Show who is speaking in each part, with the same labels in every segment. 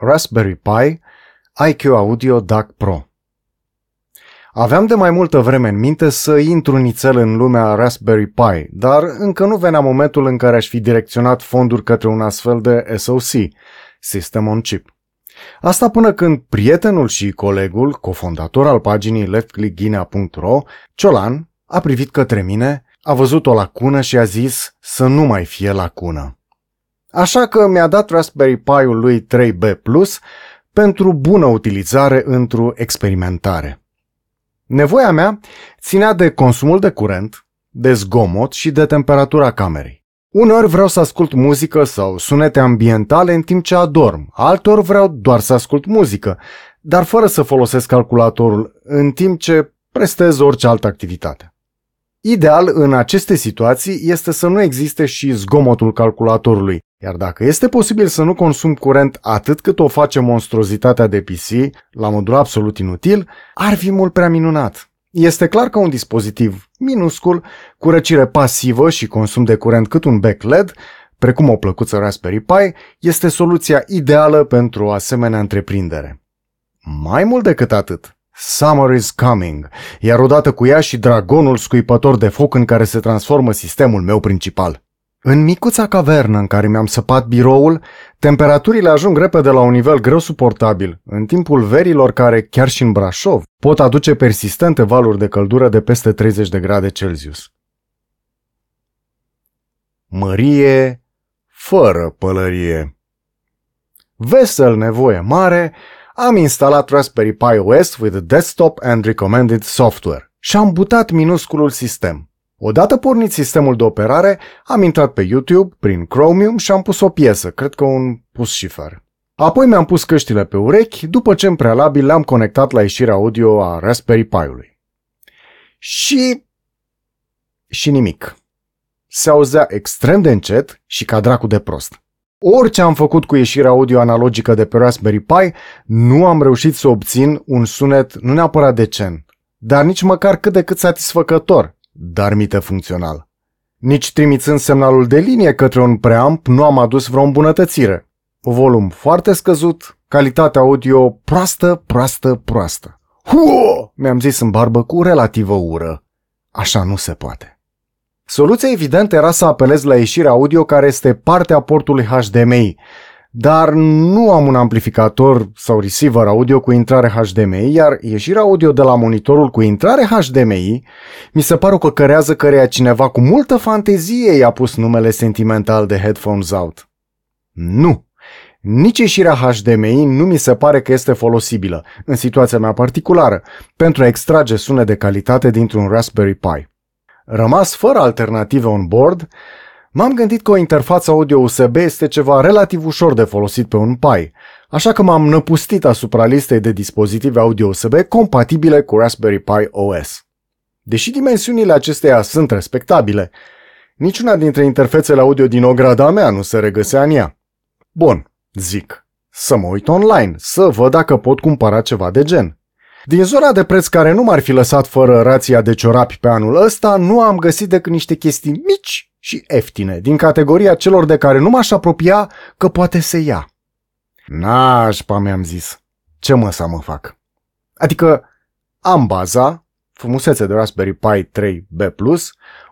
Speaker 1: Raspberry Pi IQ Audio DAC Pro. Aveam de mai multă vreme în minte să intru nițel în lumea Raspberry Pi, dar încă nu venea momentul în care aș fi direcționat fonduri către un astfel de SoC, System on Chip. Asta până când prietenul și colegul, cofondator al paginii leftclickguinea.ro, Ciolan, a privit către mine, a văzut o lacună și a zis să nu mai fie lacună. Așa că mi-a dat Raspberry Pi-ul lui 3B Plus pentru bună utilizare într-o experimentare. Nevoia mea ținea de consumul de curent, de zgomot și de temperatura camerei. Uneori vreau să ascult muzică sau sunete ambientale în timp ce adorm, alteori vreau doar să ascult muzică, dar fără să folosesc calculatorul în timp ce prestez orice altă activitate. Ideal în aceste situații este să nu existe și zgomotul calculatorului, iar dacă este posibil să nu consum curent atât cât o face monstruozitatea de PC, la modul absolut inutil, ar fi mult prea minunat. Este clar că un dispozitiv minuscul, cu răcire pasivă și consum de curent cât un bec LED, precum o plăcuță Raspberry Pi, este soluția ideală pentru o asemenea întreprindere. Mai mult decât atât, Summer is coming, iar odată cu ea și dragonul scuipător de foc în care se transformă sistemul meu principal. În micuța cavernă în care mi-am săpat biroul, temperaturile ajung repede la un nivel greu suportabil, în timpul verilor care, chiar și în Brașov, pot aduce persistente valuri de căldură de peste 30 de grade Celsius. Mărie fără pălărie. Vesel nevoie mare, am instalat Raspberry Pi OS with desktop and recommended software și am butat minusculul sistem. Odată pornit sistemul de operare, am intrat pe YouTube prin Chromium și am pus o piesă, cred că un pus șifer. Apoi mi-am pus căștile pe urechi, după ce în prealabil le-am conectat la ieșirea audio a Raspberry Pi-ului. Și... și nimic. Se auzea extrem de încet și ca dracu de prost. Orice am făcut cu ieșirea audio analogică de pe Raspberry Pi, nu am reușit să obțin un sunet nu neapărat decent, dar nici măcar cât de cât satisfăcător, dar mită funcțional. Nici trimițând semnalul de linie către un preamp nu am adus vreo îmbunătățire. Volum foarte scăzut, calitatea audio proastă, proastă, proastă. Huo! Mi-am zis în barbă cu relativă ură. Așa nu se poate. Soluția evidentă era să apelez la ieșirea audio care este partea portului HDMI, dar nu am un amplificator sau receiver audio cu intrare HDMI, iar ieșirea audio de la monitorul cu intrare HDMI mi se pare o căcărează căreia cineva cu multă fantezie i-a pus numele sentimental de headphones out. Nu! Nici ieșirea HDMI nu mi se pare că este folosibilă, în situația mea particulară, pentru a extrage sunet de calitate dintr-un Raspberry Pi. Rămas fără alternative on board, M-am gândit că o interfață audio USB este ceva relativ ușor de folosit pe un Pi, așa că m-am năpustit asupra listei de dispozitive audio USB compatibile cu Raspberry Pi OS. Deși dimensiunile acesteia sunt respectabile, niciuna dintre interfețele audio din ograda mea nu se regăsea în ea. Bun, zic, să mă uit online, să văd dacă pot cumpăra ceva de gen. Din zona de preț care nu m-ar fi lăsat fără rația de ciorapi pe anul ăsta, nu am găsit decât niște chestii mici și eftine, din categoria celor de care nu m-aș apropia că poate se ia. Nașpa, mi-am zis. Ce mă să mă fac? Adică am baza, frumusețe de Raspberry Pi 3B+,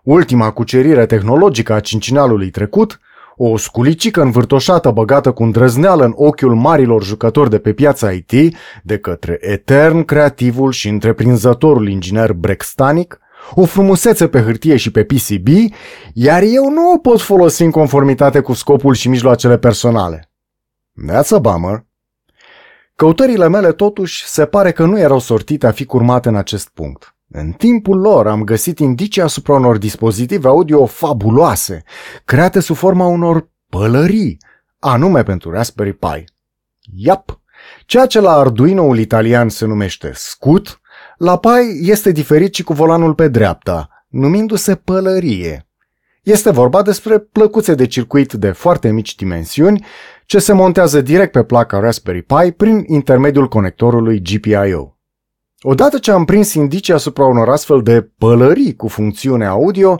Speaker 1: ultima cucerire tehnologică a cincinalului trecut, o sculicică învârtoșată băgată cu îndrăzneală în ochiul marilor jucători de pe piața IT de către etern creativul și întreprinzătorul inginer Brextanic, o frumusețe pe hârtie și pe PCB, iar eu nu o pot folosi în conformitate cu scopul și mijloacele personale. That's a bummer. Căutările mele totuși se pare că nu erau sortite a fi curmate în acest punct. În timpul lor am găsit indicii asupra unor dispozitive audio fabuloase, create sub forma unor pălării, anume pentru Raspberry Pi. Iap, ceea ce la Arduino-ul italian se numește scut, la Pi este diferit și cu volanul pe dreapta, numindu-se pălărie. Este vorba despre plăcuțe de circuit de foarte mici dimensiuni ce se montează direct pe placa Raspberry Pi prin intermediul conectorului GPIO. Odată ce am prins indicii asupra unor astfel de pălării cu funcțiune audio,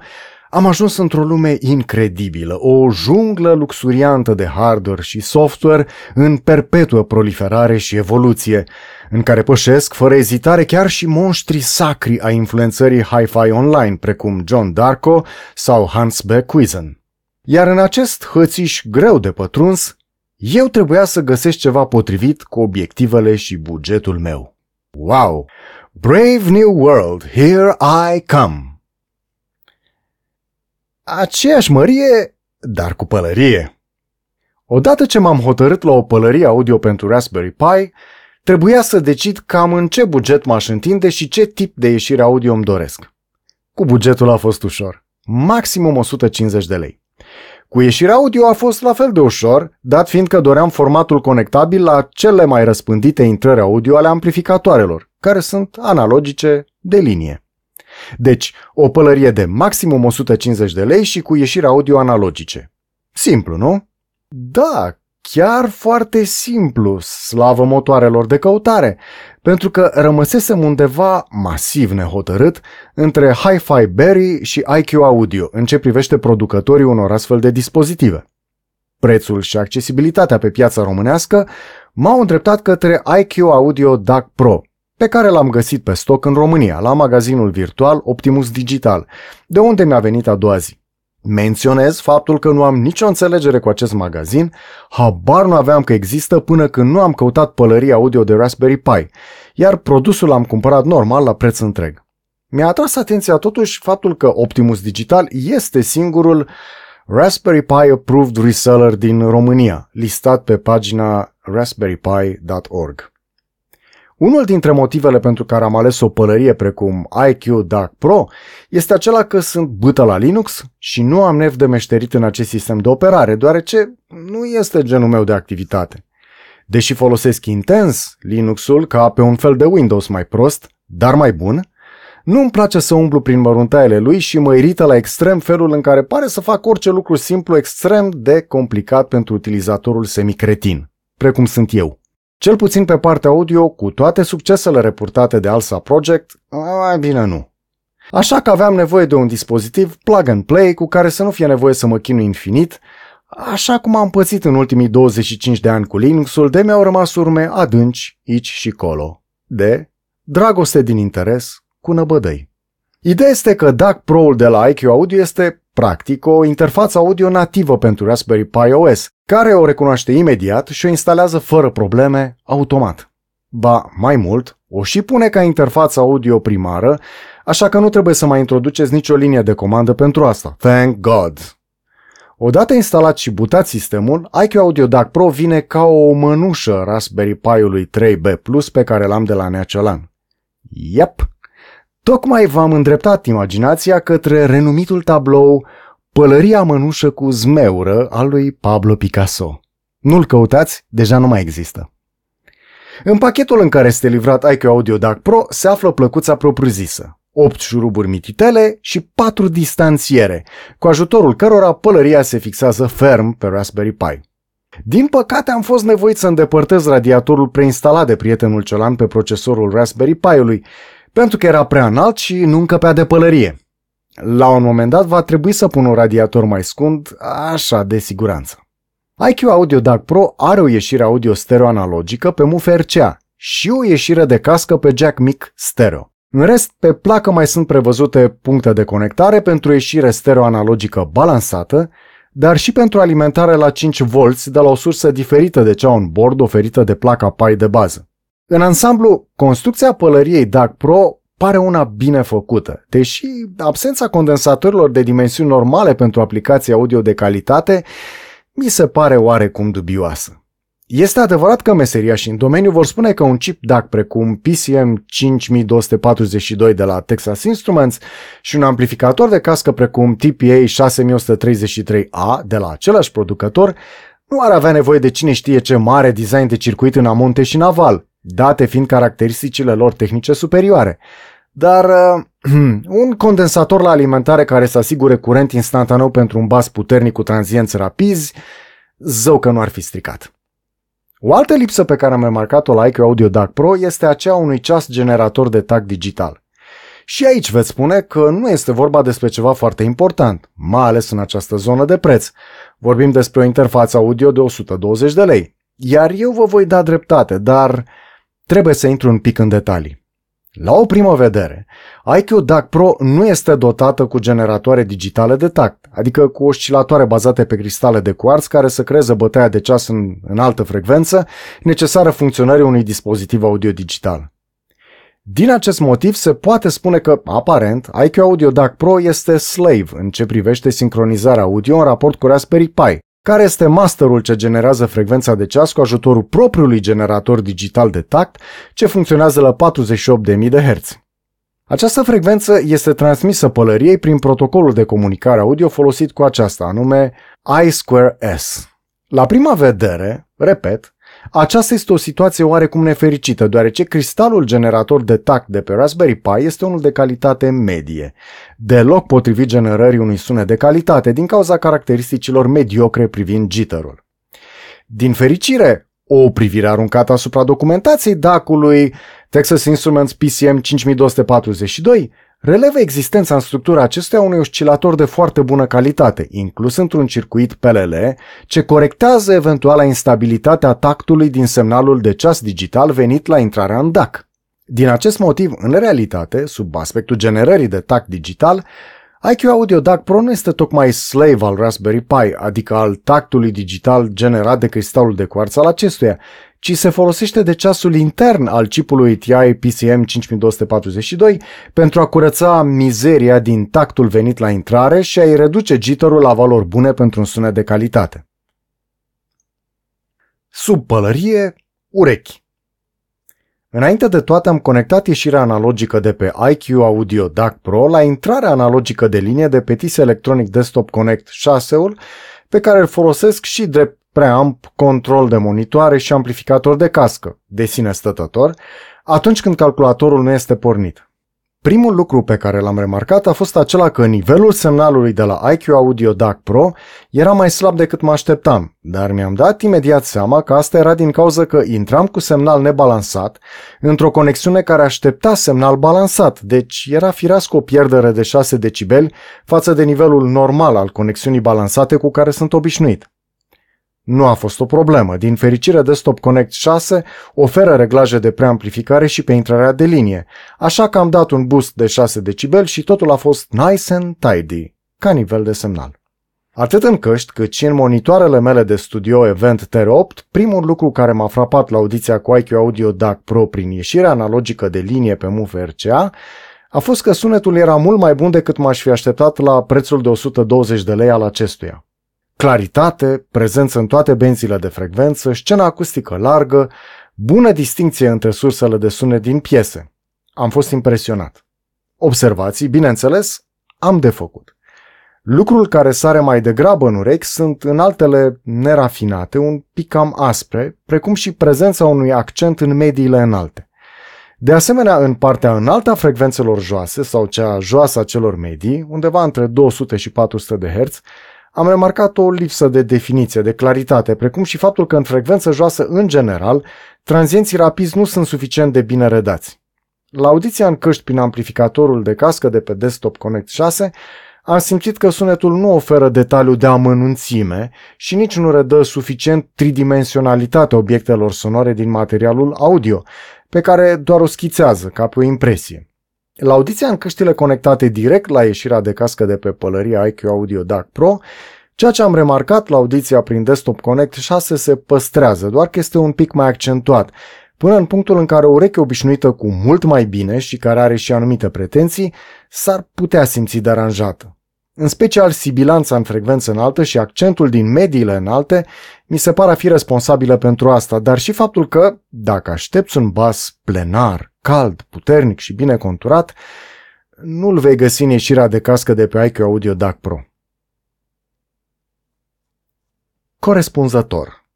Speaker 1: Am ajuns într-o lume incredibilă, o junglă luxuriantă de hardware și software în perpetuă proliferare și evoluție, în care pășesc fără ezitare chiar și monștri sacri a influențării hi-fi online, precum John Darko sau Hans Beck Iar în acest hățiș greu de pătruns, eu trebuia să găsesc ceva potrivit cu obiectivele și bugetul meu. Wow! Brave New World, here I come! Aceeași mărie, dar cu pălărie. Odată ce m-am hotărât la o pălărie audio pentru Raspberry Pi, trebuia să decid cam în ce buget m-aș întinde și ce tip de ieșire audio îmi doresc. Cu bugetul a fost ușor. Maximum 150 de lei. Cu ieșirea audio a fost la fel de ușor, dat fiind că doream formatul conectabil la cele mai răspândite intrări audio ale amplificatoarelor, care sunt analogice de linie. Deci, o pălărie de maximum 150 de lei și cu ieșiri audio analogice. Simplu, nu? Da, chiar foarte simplu, slavă motoarelor de căutare, pentru că rămăsesem undeva masiv nehotărât între Hi-Fi Berry și IQ Audio în ce privește producătorii unor astfel de dispozitive. Prețul și accesibilitatea pe piața românească m-au îndreptat către IQ Audio DAC Pro, pe care l-am găsit pe stoc în România, la magazinul virtual Optimus Digital, de unde mi-a venit a doua zi. Menționez faptul că nu am nicio înțelegere cu acest magazin, habar nu aveam că există până când nu am căutat pălării audio de Raspberry Pi, iar produsul l-am cumpărat normal la preț întreg. Mi-a atras atenția totuși faptul că Optimus Digital este singurul Raspberry Pi Approved Reseller din România, listat pe pagina raspberrypi.org. Unul dintre motivele pentru care am ales o pălărie precum IQ Dark Pro este acela că sunt bâtă la Linux și nu am nef de meșterit în acest sistem de operare, deoarece nu este genul meu de activitate. Deși folosesc intens Linuxul ca pe un fel de Windows mai prost, dar mai bun, nu îmi place să umblu prin măruntaiele lui și mă irită la extrem felul în care pare să fac orice lucru simplu extrem de complicat pentru utilizatorul semicretin, precum sunt eu. Cel puțin pe partea audio, cu toate succesele reportate de Alsa Project, mai bine nu. Așa că aveam nevoie de un dispozitiv plug and play cu care să nu fie nevoie să mă chinui infinit, așa cum am pățit în ultimii 25 de ani cu Linuxul, de mi-au rămas urme adânci, aici și colo. De dragoste din interes cu năbădăi. Ideea este că DAC Pro-ul de la IQ Audio este practic o interfață audio nativă pentru Raspberry Pi OS, care o recunoaște imediat și o instalează fără probleme, automat. Ba, mai mult, o și pune ca interfață audio primară, așa că nu trebuie să mai introduceți nicio linie de comandă pentru asta. Thank God! Odată instalat și butat sistemul, IQ Audio DAC Pro vine ca o mănușă Raspberry Pi-ului 3B Plus pe care l-am de la Neacelan. Yep! Tocmai v-am îndreptat imaginația către renumitul tablou Pălăria mănușă cu zmeură al lui Pablo Picasso. Nu-l căutați, deja nu mai există. În pachetul în care este livrat IQ Audio DAC Pro se află plăcuța propriu-zisă, 8 șuruburi mititele și 4 distanțiere, cu ajutorul cărora pălăria se fixează ferm pe Raspberry Pi. Din păcate am fost nevoit să îndepărtez radiatorul preinstalat de prietenul celan pe procesorul Raspberry Pi-ului, pentru că era prea înalt și nu încăpea de pălărie. La un moment dat va trebui să pun un radiator mai scund, așa de siguranță. IQ Audio DAC Pro are o ieșire audio stereo analogică pe MUF RCA și o ieșire de cască pe jack mic stereo. În rest, pe placă mai sunt prevăzute puncte de conectare pentru ieșire stereo analogică balansată, dar și pentru alimentare la 5V de la o sursă diferită de cea on board oferită de placa Pi de bază. În ansamblu, construcția pălăriei DAC Pro pare una bine făcută, deși absența condensatorilor de dimensiuni normale pentru aplicații audio de calitate mi se pare oarecum dubioasă. Este adevărat că meseria și în domeniu vor spune că un chip DAC precum PCM 5242 de la Texas Instruments și un amplificator de cască precum TPA 6133A de la același producător nu ar avea nevoie de cine știe ce mare design de circuit în amonte și naval, date fiind caracteristicile lor tehnice superioare. Dar uh, un condensator la alimentare care să asigure curent instantaneu pentru un bas puternic cu tranzienți rapizi, zău că nu ar fi stricat. O altă lipsă pe care am remarcat-o la IQ Audio DAC Pro este aceea unui ceas generator de tag digital. Și aici veți spune că nu este vorba despre ceva foarte important, mai ales în această zonă de preț. Vorbim despre o interfață audio de 120 de lei. Iar eu vă voi da dreptate, dar trebuie să intru un pic în detalii. La o primă vedere, IQ DAC Pro nu este dotată cu generatoare digitale de tact, adică cu oscilatoare bazate pe cristale de cuarț care să creeze bătaia de ceas în, în altă frecvență necesară funcționării unui dispozitiv audio digital. Din acest motiv se poate spune că, aparent, IQ Audio DAC Pro este slave în ce privește sincronizarea audio în raport cu Raspberry Pi, care este masterul ce generează frecvența de ceas cu ajutorul propriului generator digital de tact ce funcționează la 48.000 de Hz. Această frecvență este transmisă pălăriei prin protocolul de comunicare audio folosit cu aceasta, anume I2S. La prima vedere, repet, aceasta este o situație oarecum nefericită, deoarece cristalul generator de tact de pe Raspberry Pi este unul de calitate medie, deloc potrivit generării unui sunet de calitate din cauza caracteristicilor mediocre privind jitterul. Din fericire, o privire aruncată asupra documentației DAC-ului Texas Instruments PCM 5242 relevă existența în structura acestuia unui oscilator de foarte bună calitate, inclus într-un circuit PLL, ce corectează eventuala instabilitate a tactului din semnalul de ceas digital venit la intrarea în DAC. Din acest motiv, în realitate, sub aspectul generării de tact digital, IQ Audio DAC Pro nu este tocmai slave al Raspberry Pi, adică al tactului digital generat de cristalul de cuarț al acestuia, ci se folosește de ceasul intern al chipului TI PCM 5242 pentru a curăța mizeria din tactul venit la intrare și a-i reduce jitterul la valori bune pentru un sunet de calitate. Sub pălărie, urechi. Înainte de toate am conectat ieșirea analogică de pe IQ Audio DAC Pro la intrarea analogică de linie de pe TIS Electronic Desktop Connect 6-ul pe care îl folosesc și drept preamp, control de monitoare și amplificator de cască, de sine stătător, atunci când calculatorul nu este pornit. Primul lucru pe care l-am remarcat a fost acela că nivelul semnalului de la IQ Audio DAC Pro era mai slab decât mă așteptam, dar mi-am dat imediat seama că asta era din cauza că intram cu semnal nebalansat într-o conexiune care aștepta semnal balansat, deci era firească o pierdere de 6 decibeli față de nivelul normal al conexiunii balansate cu care sunt obișnuit. Nu a fost o problemă. Din fericire, Desktop Connect 6 oferă reglaje de preamplificare și pe intrarea de linie, așa că am dat un boost de 6 decibel și totul a fost nice and tidy, ca nivel de semnal. Atât în căști cât și în monitoarele mele de studio Event TR8, primul lucru care m-a frapat la audiția cu IQ Audio DAC Pro prin ieșirea analogică de linie pe Move RCA a fost că sunetul era mult mai bun decât m-aș fi așteptat la prețul de 120 de lei al acestuia. Claritate, prezență în toate benzile de frecvență, scenă acustică largă, bună distinție între sursele de sunet din piese. Am fost impresionat. Observații, bineînțeles, am de făcut. Lucrul care sare mai degrabă în urechi sunt în altele nerafinate, un pic cam aspre, precum și prezența unui accent în mediile înalte. De asemenea, în partea înaltă a frecvențelor joase sau cea joasă a celor medii, undeva între 200 și 400 de Hz, am remarcat o lipsă de definiție, de claritate, precum și faptul că în frecvență joasă în general, tranzienții rapizi nu sunt suficient de bine redați. La audiția în căști prin amplificatorul de cască de pe Desktop Connect 6, am simțit că sunetul nu oferă detaliu de amănunțime și nici nu redă suficient tridimensionalitate obiectelor sonore din materialul audio, pe care doar o schițează, ca pe o impresie. La audiția în căștile conectate direct la ieșirea de cască de pe pălăria IQ Audio DAC Pro, ceea ce am remarcat la audiția prin Desktop Connect 6 se păstrează, doar că este un pic mai accentuat, până în punctul în care o ureche obișnuită cu mult mai bine și care are și anumite pretenții, s-ar putea simți deranjată. În special sibilanța în frecvență înaltă și accentul din mediile înalte mi se pare a fi responsabile pentru asta, dar și faptul că, dacă aștepți un bas plenar, cald, puternic și bine conturat, nu-l vei găsi în ieșirea de cască de pe IQ Audio DAC Pro. Corespunzător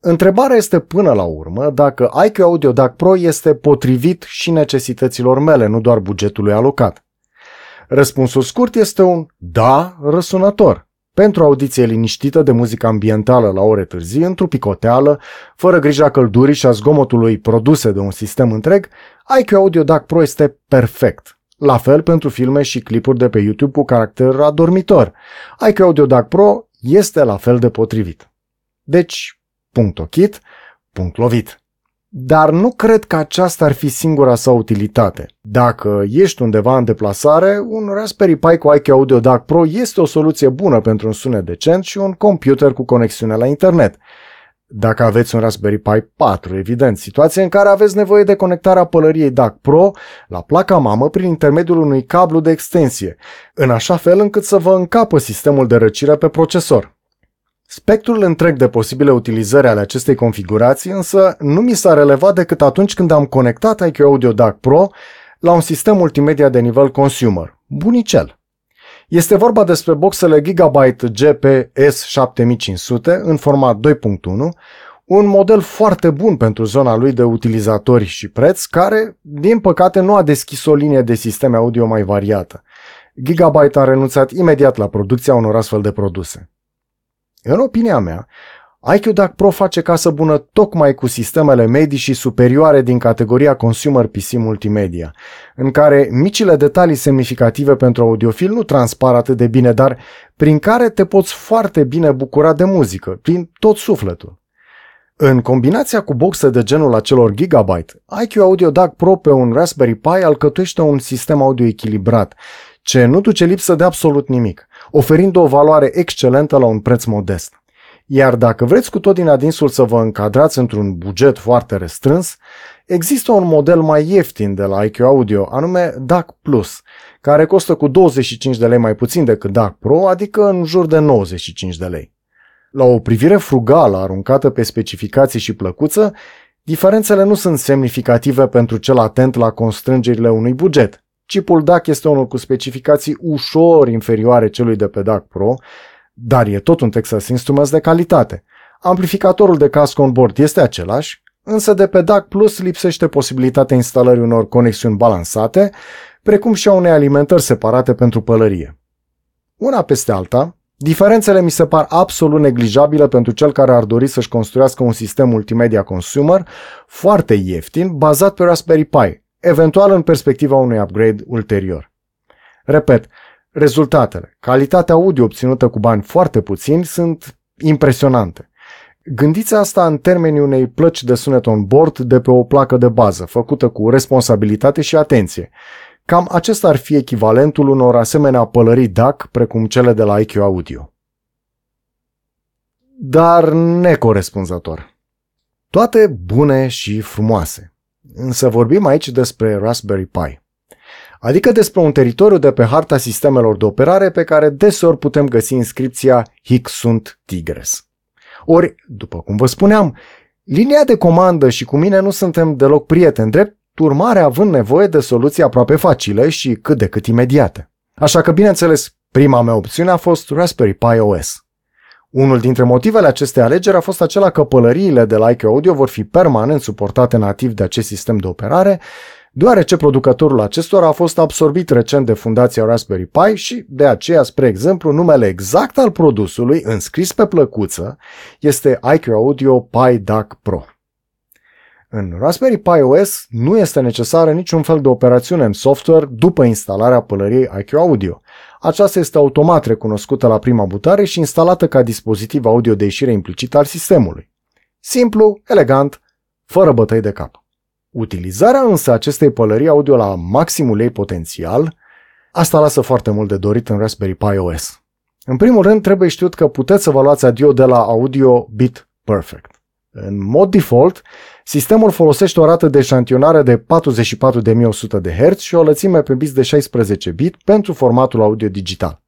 Speaker 1: Întrebarea este până la urmă dacă IQ Audio DAC Pro este potrivit și necesităților mele, nu doar bugetului alocat. Răspunsul scurt este un da răsunător. Pentru audiție liniștită de muzică ambientală la ore târzii, într-o picoteală, fără grija căldurii și a zgomotului produse de un sistem întreg, IQ Audio DAC Pro este perfect. La fel pentru filme și clipuri de pe YouTube cu caracter adormitor. IQ Audio DAC Pro este la fel de potrivit. Deci, punct ochit, punct lovit. Dar nu cred că aceasta ar fi singura sa utilitate. Dacă ești undeva în deplasare, un Raspberry Pi cu IQ Audio DAC Pro este o soluție bună pentru un sunet decent și un computer cu conexiune la internet. Dacă aveți un Raspberry Pi 4, evident, situație în care aveți nevoie de conectarea pălăriei DAC Pro la placa mamă prin intermediul unui cablu de extensie, în așa fel încât să vă încapă sistemul de răcire pe procesor. Spectrul întreg de posibile utilizări ale acestei configurații însă nu mi s-a relevat decât atunci când am conectat IQ Audio DAC Pro la un sistem multimedia de nivel consumer, bunicel. Este vorba despre boxele Gigabyte GPS 7500 în format 2.1, un model foarte bun pentru zona lui de utilizatori și preț, care, din păcate, nu a deschis o linie de sisteme audio mai variată. Gigabyte a renunțat imediat la producția unor astfel de produse. În opinia mea, IQ DAC Pro face casă bună tocmai cu sistemele medii și superioare din categoria Consumer PC Multimedia, în care micile detalii semnificative pentru audiofil nu transpar atât de bine, dar prin care te poți foarte bine bucura de muzică, prin tot sufletul. În combinația cu boxe de genul acelor Gigabyte, IQ Audio DAC Pro pe un Raspberry Pi alcătuiește un sistem audio echilibrat, ce nu duce lipsă de absolut nimic, oferind o valoare excelentă la un preț modest. Iar dacă vreți cu tot din adinsul să vă încadrați într-un buget foarte restrâns, există un model mai ieftin de la IQ Audio, anume DAC Plus, care costă cu 25 de lei mai puțin decât DAC Pro, adică în jur de 95 de lei. La o privire frugală aruncată pe specificații și plăcuță, diferențele nu sunt semnificative pentru cel atent la constrângerile unui buget. Chipul DAC este unul cu specificații ușor inferioare celui de pe DAC Pro, dar e tot un Texas Instruments de calitate. Amplificatorul de casco on board este același, însă de pe DAC Plus lipsește posibilitatea instalării unor conexiuni balansate, precum și a unei alimentări separate pentru pălărie. Una peste alta, diferențele mi se par absolut neglijabile pentru cel care ar dori să-și construiască un sistem multimedia consumer foarte ieftin, bazat pe Raspberry Pi, eventual în perspectiva unui upgrade ulterior. Repet, rezultatele, calitatea audio obținută cu bani foarte puțini sunt impresionante. Gândiți asta în termenii unei plăci de sunet on board de pe o placă de bază, făcută cu responsabilitate și atenție. Cam acesta ar fi echivalentul unor asemenea pălării DAC precum cele de la IQ Audio. Dar necorespunzător. Toate bune și frumoase. Însă vorbim aici despre Raspberry Pi. Adică despre un teritoriu de pe harta sistemelor de operare pe care deseori putem găsi inscripția Hic sunt Tigres. Ori, după cum vă spuneam, linia de comandă și cu mine nu suntem deloc prieteni, drept urmare având nevoie de soluții aproape facile și cât de cât imediate. Așa că, bineînțeles, prima mea opțiune a fost Raspberry Pi OS. Unul dintre motivele acestei alegeri a fost acela că pălăriile de la IQ Audio vor fi permanent suportate nativ de acest sistem de operare, deoarece producătorul acestora a fost absorbit recent de fundația Raspberry Pi și, de aceea, spre exemplu, numele exact al produsului, înscris pe plăcuță, este IQ Audio Pi DAC Pro. În Raspberry Pi OS nu este necesară niciun fel de operațiune în software după instalarea pălăriei IQ Audio. Aceasta este automat recunoscută la prima butare și instalată ca dispozitiv audio de ieșire implicit al sistemului. Simplu, elegant, fără bătăi de cap. Utilizarea însă acestei pălării audio la maximul ei potențial, asta lasă foarte mult de dorit în Raspberry Pi OS. În primul rând, trebuie știut că puteți să vă luați audio de la Audio Bit Perfect. În mod default, sistemul folosește o rată de șantionare de 44.100 de Hz și o lățime pe bits de 16 bit pentru formatul audio digital.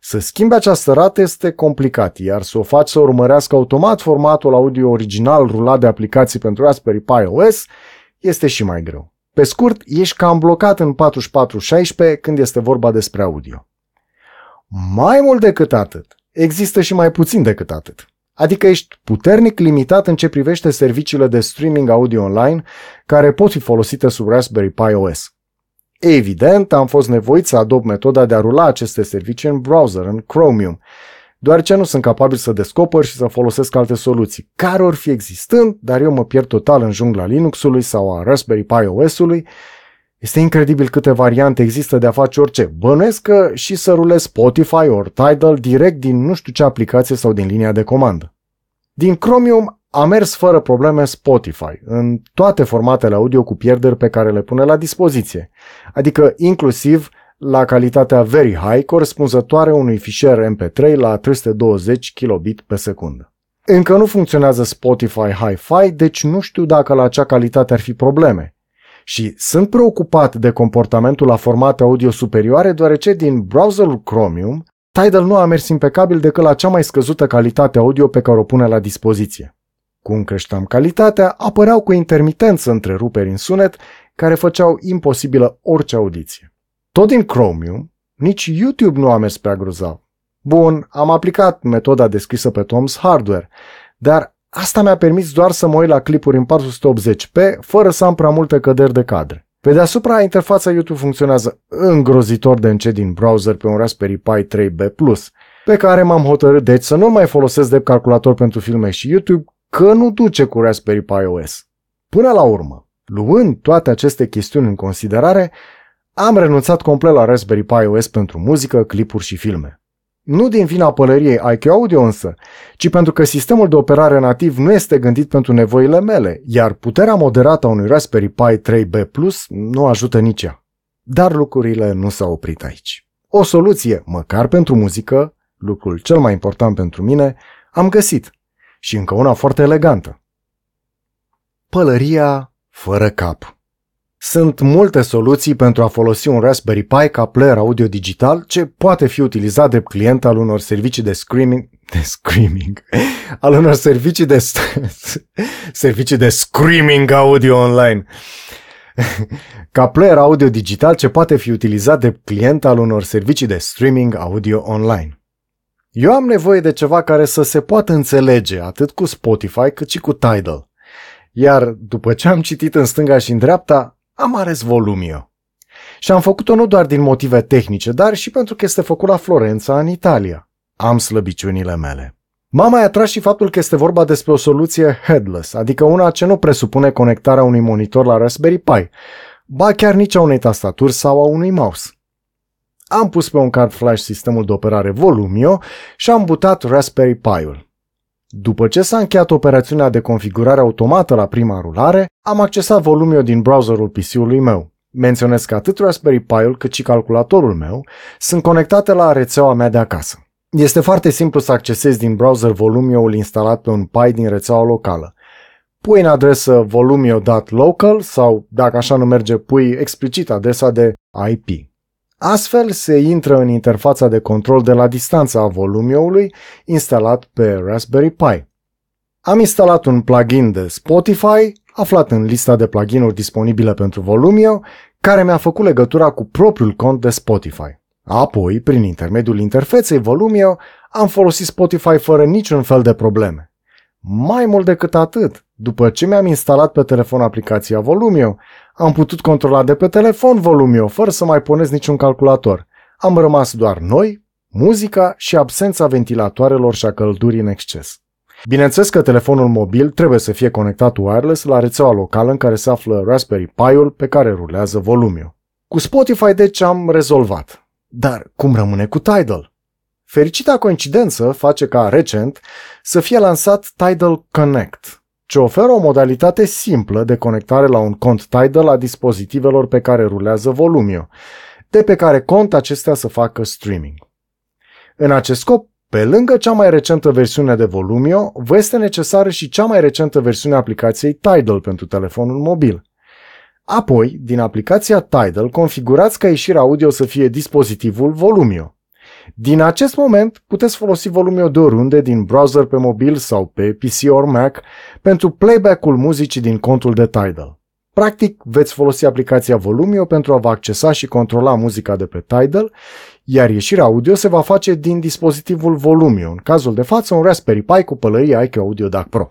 Speaker 1: Să schimbi această rată este complicat, iar să o faci să urmărească automat formatul audio original rulat de aplicații pentru Raspberry Pi OS este și mai greu. Pe scurt, ești cam blocat în 4416 când este vorba despre audio. Mai mult decât atât, există și mai puțin decât atât. Adică ești puternic limitat în ce privește serviciile de streaming audio online care pot fi folosite sub Raspberry Pi OS. Evident, am fost nevoit să adopt metoda de a rula aceste servicii în browser, în Chromium, deoarece nu sunt capabil să descoper și să folosesc alte soluții, care or fi existând, dar eu mă pierd total în jungla Linux-ului sau a Raspberry Pi OS-ului Este incredibil câte variante există de a face orice. Bănuiesc că și să rulezi Spotify ori Tidal direct din nu știu ce aplicație sau din linia de comandă. Din Chromium a mers fără probleme Spotify, în toate formatele audio cu pierderi pe care le pune la dispoziție, adică inclusiv la calitatea very high corespunzătoare unui fișier MP3 la 320 kilobit pe secundă. Încă nu funcționează Spotify Hi-Fi, deci nu știu dacă la acea calitate ar fi probleme. Și sunt preocupat de comportamentul la formate audio superioare, deoarece din browserul Chromium, Tidal nu a mers impecabil decât la cea mai scăzută calitate audio pe care o pune la dispoziție. Cum creșteam calitatea, apăreau cu intermitență întreruperi în sunet care făceau imposibilă orice audiție. Tot din Chromium, nici YouTube nu a mers prea grozav. Bun, am aplicat metoda descrisă pe Tom's Hardware, dar asta mi-a permis doar să mă uit la clipuri în 480p, fără să am prea multe căderi de cadre. Pe deasupra, interfața YouTube funcționează îngrozitor de încet din browser pe un Raspberry Pi 3B+, pe care m-am hotărât deci să nu mai folosesc de calculator pentru filme și YouTube, că nu duce cu Raspberry Pi OS. Până la urmă, luând toate aceste chestiuni în considerare, am renunțat complet la Raspberry Pi OS pentru muzică, clipuri și filme. Nu din vina pălăriei IQ Audio însă, ci pentru că sistemul de operare nativ nu este gândit pentru nevoile mele, iar puterea moderată a unui Raspberry Pi 3B Plus nu ajută nici ea. Dar lucrurile nu s-au oprit aici. O soluție, măcar pentru muzică, lucrul cel mai important pentru mine, am găsit. Și încă una foarte elegantă. Pălăria fără cap. Sunt multe soluții pentru a folosi un Raspberry Pi ca player audio digital ce poate fi utilizat de client al unor servicii de screaming, de screaming, al unor servicii de servicii de screaming audio online. ca player audio digital ce poate fi utilizat de client al unor servicii de streaming audio online. Eu am nevoie de ceva care să se poată înțelege atât cu Spotify cât și cu Tidal. Iar după ce am citit în stânga și în dreapta, am ales Volumio. Și am făcut-o nu doar din motive tehnice, dar și pentru că este făcut la Florența, în Italia. Am slăbiciunile mele. M-a mai atras și faptul că este vorba despre o soluție headless, adică una ce nu presupune conectarea unui monitor la Raspberry Pi, ba chiar nici a unei tastaturi sau a unui mouse. Am pus pe un card flash sistemul de operare Volumio și am butat Raspberry Pi-ul. După ce s-a încheiat operațiunea de configurare automată la prima rulare, am accesat volumul din browserul PC-ului meu. Menționez că atât Raspberry Pi-ul cât și calculatorul meu sunt conectate la rețeaua mea de acasă. Este foarte simplu să accesezi din browser volumio instalat pe un Pi din rețeaua locală. Pui în adresă volumio.local sau, dacă așa nu merge, pui explicit adresa de IP. Astfel se intră în interfața de control de la distanță a volumioului instalat pe Raspberry Pi. Am instalat un plugin de Spotify, aflat în lista de pluginuri disponibile pentru Volumio, care mi-a făcut legătura cu propriul cont de Spotify. Apoi, prin intermediul interfeței Volumio, am folosit Spotify fără niciun fel de probleme. Mai mult decât atât, după ce mi-am instalat pe telefon aplicația Volumio, am putut controla de pe telefon Volumio fără să mai puneți niciun calculator. Am rămas doar noi, muzica și absența ventilatoarelor și a căldurii în exces. Bineînțeles că telefonul mobil trebuie să fie conectat wireless la rețeaua locală în care se află Raspberry Pi-ul pe care rulează Volumio. Cu Spotify deci am rezolvat. Dar cum rămâne cu Tidal? Fericita coincidență face ca recent să fie lansat Tidal Connect, ce oferă o modalitate simplă de conectare la un cont Tidal a dispozitivelor pe care rulează Volumio, de pe care cont acestea să facă streaming. În acest scop, pe lângă cea mai recentă versiune de Volumio, vă este necesară și cea mai recentă versiune a aplicației Tidal pentru telefonul mobil. Apoi, din aplicația Tidal, configurați ca ieșirea audio să fie dispozitivul Volumio. Din acest moment puteți folosi volumul de oriunde din browser pe mobil sau pe PC ori Mac pentru playback-ul muzicii din contul de Tidal. Practic, veți folosi aplicația Volumio pentru a vă accesa și controla muzica de pe Tidal, iar ieșirea audio se va face din dispozitivul Volumio, în cazul de față un Raspberry Pi cu pălărie IQ Audio DAC Pro.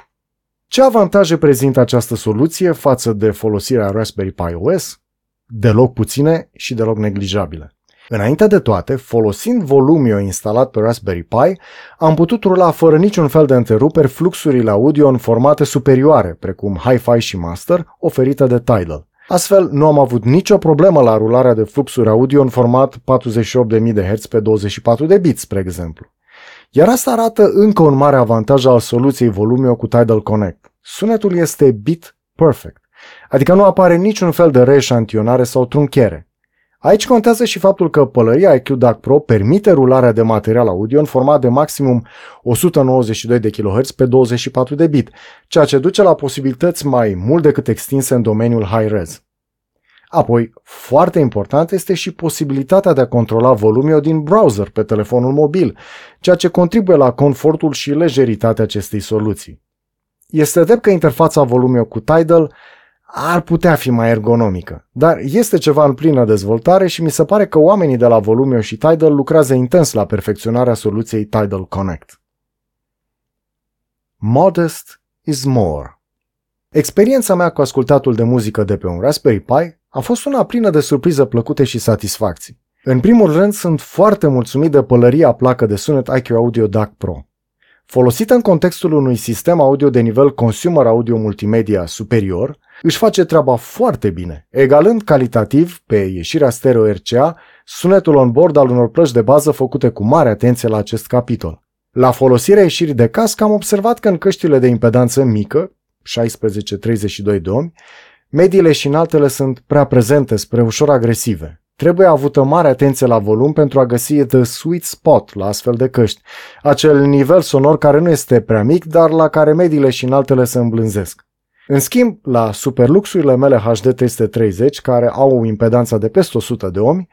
Speaker 1: Ce avantaje prezintă această soluție față de folosirea Raspberry Pi OS? Deloc puține și deloc neglijabile. Înainte de toate, folosind volumio instalat pe Raspberry Pi, am putut rula fără niciun fel de întreruperi fluxurile audio în formate superioare, precum Hi-Fi și Master, oferite de Tidal. Astfel, nu am avut nicio problemă la rularea de fluxuri audio în format 48.000 de Hz pe 24 de bits, spre exemplu. Iar asta arată încă un mare avantaj al soluției Volumio cu Tidal Connect. Sunetul este bit perfect, adică nu apare niciun fel de reșantionare sau trunchere. Aici contează și faptul că pălăria IQ DAC Pro permite rularea de material audio în format de maximum 192 de kHz pe 24 de bit, ceea ce duce la posibilități mai mult decât extinse în domeniul high-res. Apoi, foarte important este și posibilitatea de a controla volumul din browser pe telefonul mobil, ceea ce contribuie la confortul și lejeritatea acestei soluții. Este drept că interfața volumului cu Tidal ar putea fi mai ergonomică, dar este ceva în plină dezvoltare și mi se pare că oamenii de la Volumio și Tidal lucrează intens la perfecționarea soluției Tidal Connect. Modest is more. Experiența mea cu ascultatul de muzică de pe un Raspberry Pi a fost una plină de surprize plăcute și satisfacții. În primul rând, sunt foarte mulțumit de pălăria placă de sunet IQ Audio DAC Pro. Folosită în contextul unui sistem audio de nivel consumer audio multimedia superior, își face treaba foarte bine, egalând calitativ, pe ieșirea stereo RCA, sunetul on-board al unor plăci de bază făcute cu mare atenție la acest capitol. La folosirea ieșirii de cască am observat că în căștile de impedanță mică, 16-32 de ohmi, mediile și înaltele sunt prea prezente spre ușor agresive. Trebuie avută mare atenție la volum pentru a găsi the sweet spot la astfel de căști, acel nivel sonor care nu este prea mic, dar la care mediile și înaltele se îmblânzesc. În schimb, la superluxurile mele HD 330, care au impedanța de peste 100 de ohmi,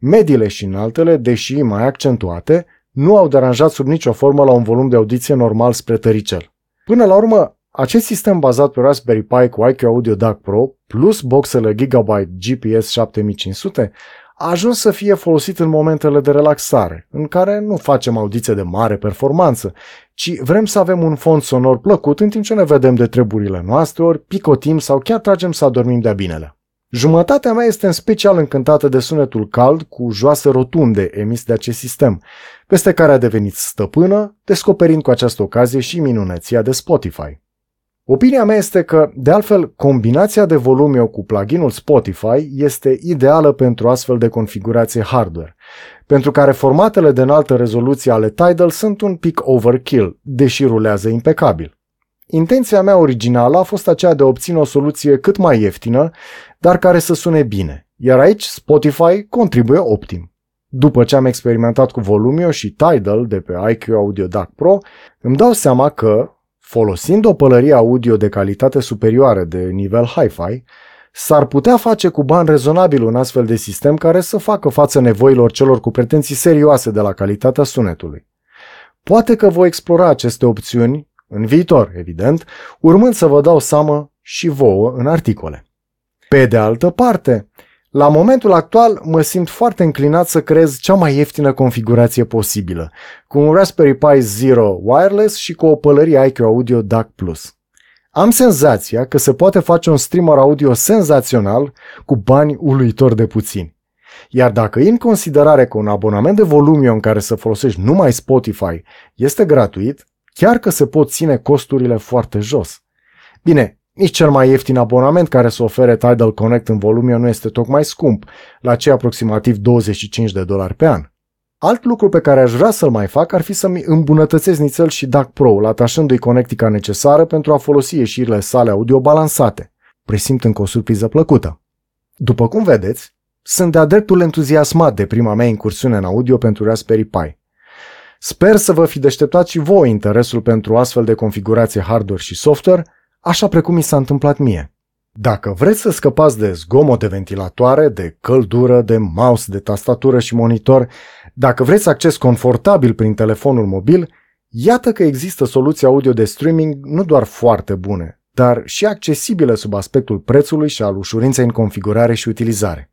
Speaker 1: mediile și înaltele, deși mai accentuate, nu au deranjat sub nicio formă la un volum de audiție normal spre tăricel. Până la urmă, acest sistem bazat pe Raspberry Pi cu IQ Audio DAC Pro plus boxele Gigabyte GPS 7500 a ajuns să fie folosit în momentele de relaxare, în care nu facem audiție de mare performanță, ci vrem să avem un fond sonor plăcut în timp ce ne vedem de treburile noastre, ori picotim sau chiar tragem să adormim de-a binele. Jumătatea mea este în special încântată de sunetul cald cu joase rotunde emis de acest sistem, peste care a devenit stăpână, descoperind cu această ocazie și minuneția de Spotify. Opinia mea este că, de altfel, combinația de volume cu pluginul Spotify este ideală pentru astfel de configurație hardware, pentru care formatele de înaltă rezoluție ale Tidal sunt un pic overkill, deși rulează impecabil. Intenția mea originală a fost aceea de a obține o soluție cât mai ieftină, dar care să sune bine, iar aici Spotify contribuie optim. După ce am experimentat cu Volumio și Tidal de pe IQ Audio DAC Pro, îmi dau seama că, Folosind o pălărie audio de calitate superioară de nivel hi-fi, s-ar putea face cu bani rezonabil un astfel de sistem care să facă față nevoilor celor cu pretenții serioase de la calitatea sunetului. Poate că voi explora aceste opțiuni în viitor, evident, urmând să vă dau seama și vouă în articole. Pe de altă parte, la momentul actual mă simt foarte înclinat să creez cea mai ieftină configurație posibilă, cu un Raspberry Pi Zero wireless și cu o pălărie IQ Audio DAC+. Am senzația că se poate face un streamer audio senzațional cu bani uluitor de puțini. Iar dacă în considerare că un abonament de volumio în care să folosești numai Spotify este gratuit, chiar că se pot ține costurile foarte jos. Bine, nici cel mai ieftin abonament care să ofere Tidal Connect în volume nu este tocmai scump, la cei aproximativ 25 de dolari pe an. Alt lucru pe care aș vrea să-l mai fac ar fi să-mi îmbunătățesc nițel și DAC Pro, atașându-i conectica necesară pentru a folosi ieșirile sale audio balansate. Presimt încă o surpriză plăcută. După cum vedeți, sunt de-a dreptul entuziasmat de prima mea incursiune în audio pentru Raspberry Pi. Sper să vă fi deșteptat și voi interesul pentru astfel de configurație hardware și software așa precum mi s-a întâmplat mie. Dacă vreți să scăpați de zgomot de ventilatoare, de căldură, de mouse, de tastatură și monitor, dacă vreți acces confortabil prin telefonul mobil, iată că există soluții audio de streaming nu doar foarte bune, dar și accesibile sub aspectul prețului și al ușurinței în configurare și utilizare.